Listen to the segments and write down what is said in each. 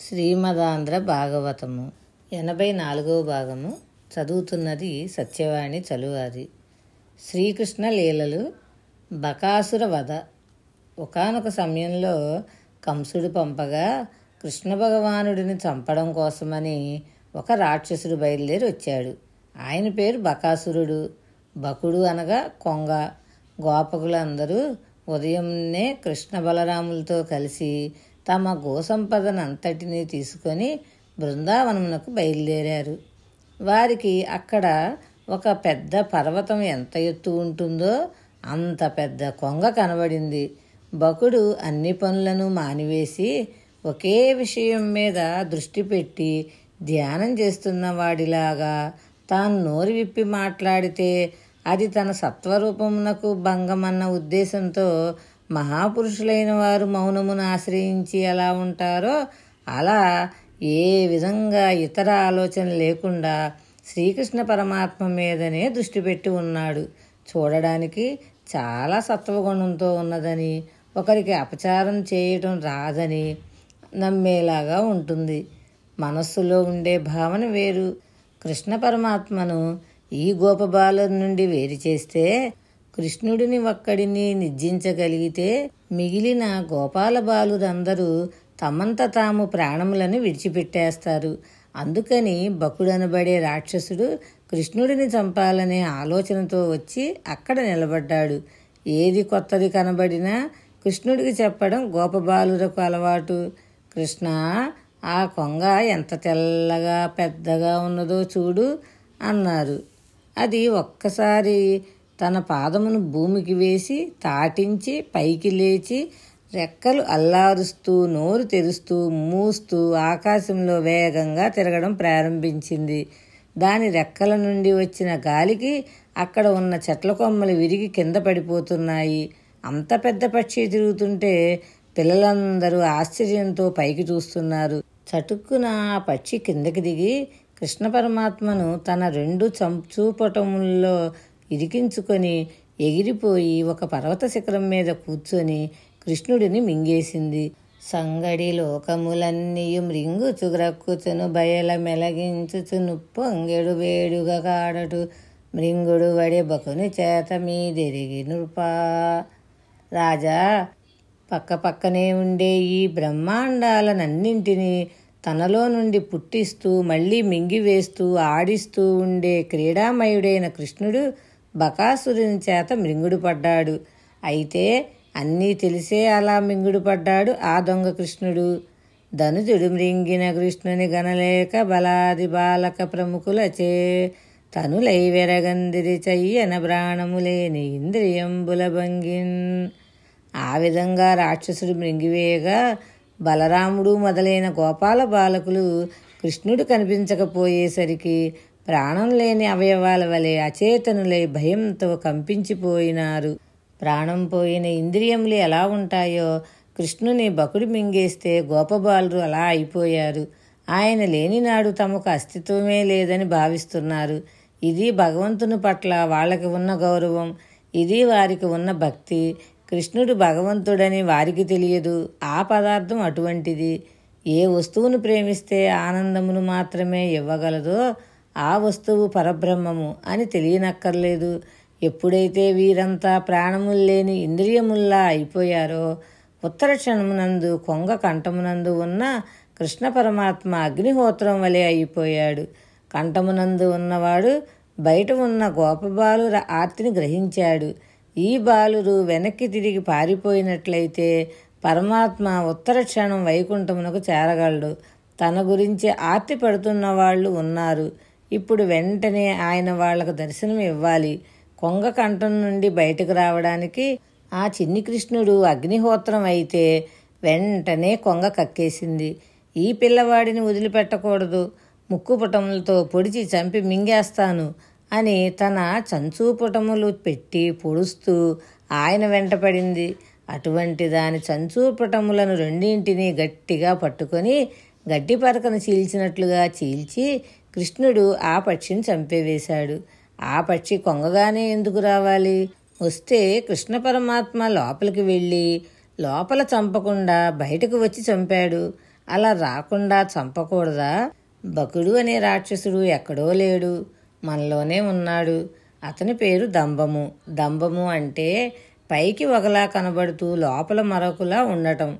శ్రీమదాంధ్ర భాగవతము. ఎనభై నాలుగవ భాగము. చదువుతున్నది సత్యవాణి చలువారి శ్రీకృష్ణ లీలలు బకాసుర వధ. ఒకానొక సమయంలో కంసుడు పంపగా కృష్ణ భగవానుడిని చంపడం కోసమని ఒక రాక్షసుడు బయలుదేరి వచ్చాడు. ఆయన పేరు బకాసురుడు. బకుడు అనగా కొంగ. గోపకులందరూ ఉదయంనే కృష్ణ బలరాములతో కలిసి తమ గోసంపదనంతటినీ తీసుకొని బృందావనమునకు బయలుదేరారు. వారికి అక్కడ ఒక పెద్ద పర్వతం ఎంత ఎత్తు ఉంటుందో అంత పెద్ద కొంగ కనబడింది. బకుడు అన్ని పనులను మానివేసి ఒకే విషయం మీద దృష్టి పెట్టి ధ్యానం చేస్తున్న వాడిలాగా తాను నోరు విప్పి మాట్లాడితే అది తన సత్వరూపమునకు భంగమన్న ఉద్దేశంతో మహాపురుషులైన వారు మౌనమును ఆశ్రయించి ఎలా ఉంటారో అలా ఏ విధంగా ఇతర ఆలోచన లేకుండా శ్రీకృష్ణ పరమాత్మ మీదనే దృష్టి పెట్టి ఉన్నాడు. చూడడానికి చాలా సత్వగుణంతో ఉన్నదని ఒకరికి అపచారం చేయటం రాదని నమ్మేలాగా ఉంటుంది. మనస్సులో ఉండే భావన వేరు. కృష్ణ పరమాత్మను ఈ గోపబాల నుండి వేరు చేస్తే కృష్ణుడిని ఒక్కడిని నిర్జించగలిగితే మిగిలిన గోపాల బాలురందరూ తమంత తాము ప్రాణములను విడిచిపెట్టేస్తారు. అందుకని బకుడనబడే రాక్షసుడు కృష్ణుడిని చంపాలనే ఆలోచనతో వచ్చి అక్కడ నిలబడ్డాడు. ఏది కొత్తది కనబడినా కృష్ణుడికి చెప్పడం గోపబాలురకు అలవాటు. కృష్ణ ఆ కొంగ ఎంత తెల్లగా పెద్దగా ఉన్నదో చూడు అన్నారు. అది ఒక్కసారి తన పాదమును భూమికి వేసి తాటించి పైకి లేచి రెక్కలు అల్లారుస్తూ నోరు తెరుస్తూ మూస్తూ ఆకాశంలో వేగంగా తిరగడం ప్రారంభించింది. దాని రెక్కల నుండి వచ్చిన గాలికి అక్కడ ఉన్న చెట్ల కొమ్మలు విరిగి కింద పడిపోతున్నాయి. అంత పెద్ద పక్షి తిరుగుతుంటే పిల్లలందరూ ఆశ్చర్యంతో పైకి చూస్తున్నారు. చటుక్కున ఆ పక్షి కిందకి దిగి కృష్ణ పరమాత్మను తన రెండు చంచూపటముల్లో ఇరికించుకొని ఎగిరిపోయి ఒక పర్వత శిఖరం మీద కూర్చొని కృష్ణుడిని మింగేసింది. సంగడి లోకములన్నీయు మృంగుచు గ్రక్కుచును బయల మెలగించుచును పొంగెడు వేడుగా కాడటు. మృంగుడు వడే బకుని చేత మీదెరిగి నృపా రాజా పక్క పక్కనే ఉండే ఈ బ్రహ్మాండాలనన్నింటినీ తనలో నుండి పుట్టిస్తూ మళ్ళీ మింగివేస్తూ ఆడిస్తూ ఉండే క్రీడామయుడైన కృష్ణుడు బకాసురుని చేత మింగుడు పడ్డాడు అయితే అన్నీ తెలిసే అలా మింగుడు పడ్డాడు ఆ దొంగ కృష్ణుడు. ధనుజుడు మృంగిన కృష్ణుని గణలేక బలాది బాలక ప్రముఖులచే తనులై వెరగందిరి చెయ్యన ప్రాణములేని ఇంద్రియంబుల భంగిన్. ఆ విధంగా రాక్షసుడు మృంగివేయగా బలరాముడు మొదలైన గోపాల బాలకులు కృష్ణుడు కనిపించకపోయేసరికి ప్రాణం లేని అవయవాల వలె అచేతనులై భయంతో కంపించిపోయినారు. ప్రాణం పోయిన ఇంద్రియములు ఎలా ఉంటాయో కృష్ణుని బకుడు మింగేస్తే గోపబాలురు అలా అయిపోయారు. ఆయన లేనినాడు తమకు అస్తిత్వమే లేదని భావిస్తున్నారు. ఇది భగవంతుని పట్ల వాళ్ళకి ఉన్న గౌరవం ఇది వారికి ఉన్న భక్తి. కృష్ణుడు భగవంతుడని వారికి తెలియదు. ఆ పదార్థం అటువంటిది. ఏ వస్తువును ప్రేమిస్తే ఆనందమును మాత్రమే ఇవ్వగలదో ఆ వస్తువు పరబ్రహ్మము అని తెలియనక్కర్లేదు. ఎప్పుడైతే వీరంతా ప్రాణములు లేని ఇంద్రియముల్లా అయిపోయారో ఉత్తర క్షణమునందు కొంగ కంఠమునందు ఉన్న కృష్ణ పరమాత్మ అగ్నిహోత్రం వలె అయిపోయాడు. కంఠమునందు ఉన్నవాడు బయట ఉన్న గోపబాలుర ఆర్తిని గ్రహించాడు. ఈ బాలురు వెనక్కి తిరిగి పారిపోయినట్లయితే పరమాత్మ ఉత్తర క్షణం వైకుంఠమునకు చేరగలడు. తన గురించి ఆర్తి పడుతున్న వాళ్ళు ఉన్నారు. ఇప్పుడు వెంటనే ఆయన వాళ్ళకు దర్శనం ఇవ్వాలి. కొంగ కంఠం నుండి బయటకు రావడానికి ఆ చిన్ని కృష్ణుడు అగ్నిహోత్రం అయితే వెంటనే కొంగ కక్కేసింది. ఈ పిల్లవాడిని వదిలిపెట్టకూడదు. ముక్కుపుటములతో పొడిచి చంపి మింగేస్తాను అని తన చంచూపుటములు పెట్టి పొడుస్తూ ఆయన వెంటపడింది అటువంటి దాని చంచూపుటములను రెండింటినీ గట్టిగా పట్టుకొని గడ్డి పరకను చీల్చినట్లుగా చీల్చి కృష్ణుడు ఆ పక్షిని చంపేవేశాడు. ఆ పక్షి కొంగగానే ఎందుకు రావాలి? వస్తే కృష్ణ పరమాత్మ లోపలికి వెళ్ళి లోపల చంపకుండా బయటకు వచ్చి చంపాడు. అలా రాకుండా చంపకూడదా? బకుడు అనే రాక్షసుడు ఎక్కడో లేడు. మనలోనే ఉన్నాడు. అతని పేరు దంభము దంభము అంటే పైకి ఒకలా కనబడుతూ లోపల మరొకలా ఉండటం.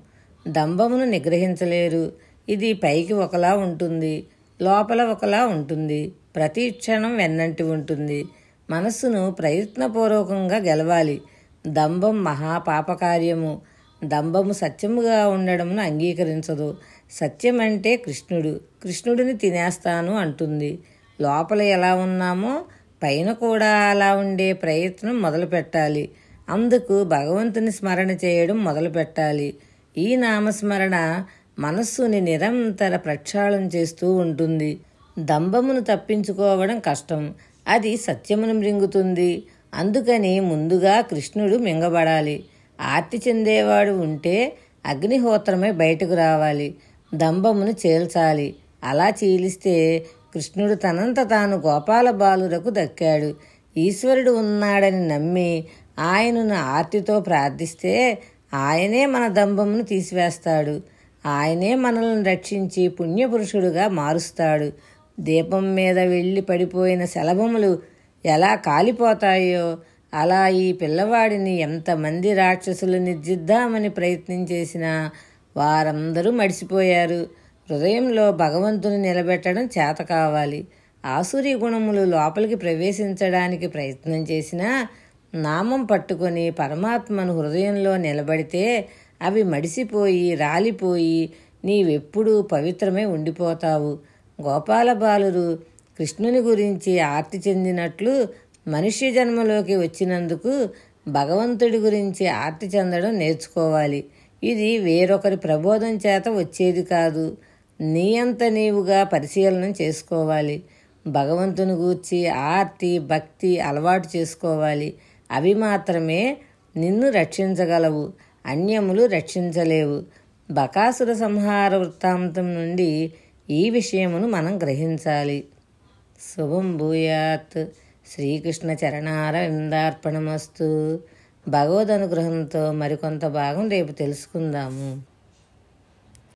దంభమును నిగ్రహించలేరు. ఇది పైకి ఒకలా ఉంటుంది. లోపల ఒకలా ఉంటుంది. ప్రతి క్షణం వెన్నంటి ఉంటుంది. మనస్సును ప్రయత్నపూర్వకంగా గెలవాలి. దంభం మహాపాపకార్యము. దంభము సత్యముగా ఉండడంను అంగీకరించదు. సత్యం అంటే కృష్ణుడు. కృష్ణుడిని తినేస్తాను అంటుంది. లోపల ఎలా ఉన్నామో పైన కూడా అలా ఉండే ప్రయత్నం మొదలు పెట్టాలి అందుకు భగవంతుని స్మరణ చేయడం మొదలు పెట్టాలి ఈ నామస్మరణ మనస్సుని నిరంతర ప్రక్షాళన చేస్తూ ఉంటుంది. దంభమును తప్పించుకోవడం కష్టం. అది సత్యమును మృంగుతుంది. అందుకని ముందుగా కృష్ణుడు మింగబడాలి. ఆర్తి చెందేవాడు ఉంటే అగ్నిహోత్రమే బయటకు రావాలి. దంభమును చేల్చాలి. అలా చీలిస్తే కృష్ణుడు తనంత తాను గోపాల బాలురకు దక్కాడు. ఈశ్వరుడు ఉన్నాడని నమ్మి ఆయనను ఆర్తితో ప్రార్థిస్తే ఆయనే మన దంభమును తీసివేస్తాడు. ఆయనే మనల్ని రక్షించి పుణ్యపురుషుడుగా మారుస్తాడు. దీపం మీద వెళ్ళి పడిపోయిన శలభములు ఎలా కాలిపోతాయో అలా ఈ పిల్లవాడిని ఎంతమంది రాక్షసులు నిర్జిద్దామని ప్రయత్నం చేసినా వారందరూ మడిసిపోయారు. హృదయంలో భగవంతుని నిలబెట్టడం చేత కావాలి. ఆసురి గుణములు లోపలికి ప్రవేశించడానికి ప్రయత్నం చేసినా నామం పట్టుకొని పరమాత్మను హృదయంలో నిలబడితే అవి మడిసిపోయి రాలిపోయి నీవెప్పుడూ పవిత్రమే ఉండిపోతావు. గోపాల బాలురు కృష్ణుని గురించి ఆర్తి చెందినట్లు మనుష్య జన్మలోకి వచ్చినందుకు భగవంతుడి గురించి ఆర్తి చెందడం నేర్చుకోవాలి. ఇది వేరొకరి ప్రబోధం చేత వచ్చేది కాదు. నీ అంత నీవుగా పరిశీలన చేసుకోవాలి. భగవంతుని గూర్చి ఆర్తి భక్తి అలవాటు చేసుకోవాలి. అవి మాత్రమే నిన్ను రక్షించగలవు. అన్యములు రక్షించలేవు. బకాసుర సంహార వృత్తాంతం నుండి ఈ విషయమును మనం గ్రహించాలి. శుభం భూయాత్. శ్రీకృష్ణ చరణార విందార్పణమస్తు భగవద్ అనుగ్రహంతో మరికొంత భాగం రేపు తెలుసుకుందాము.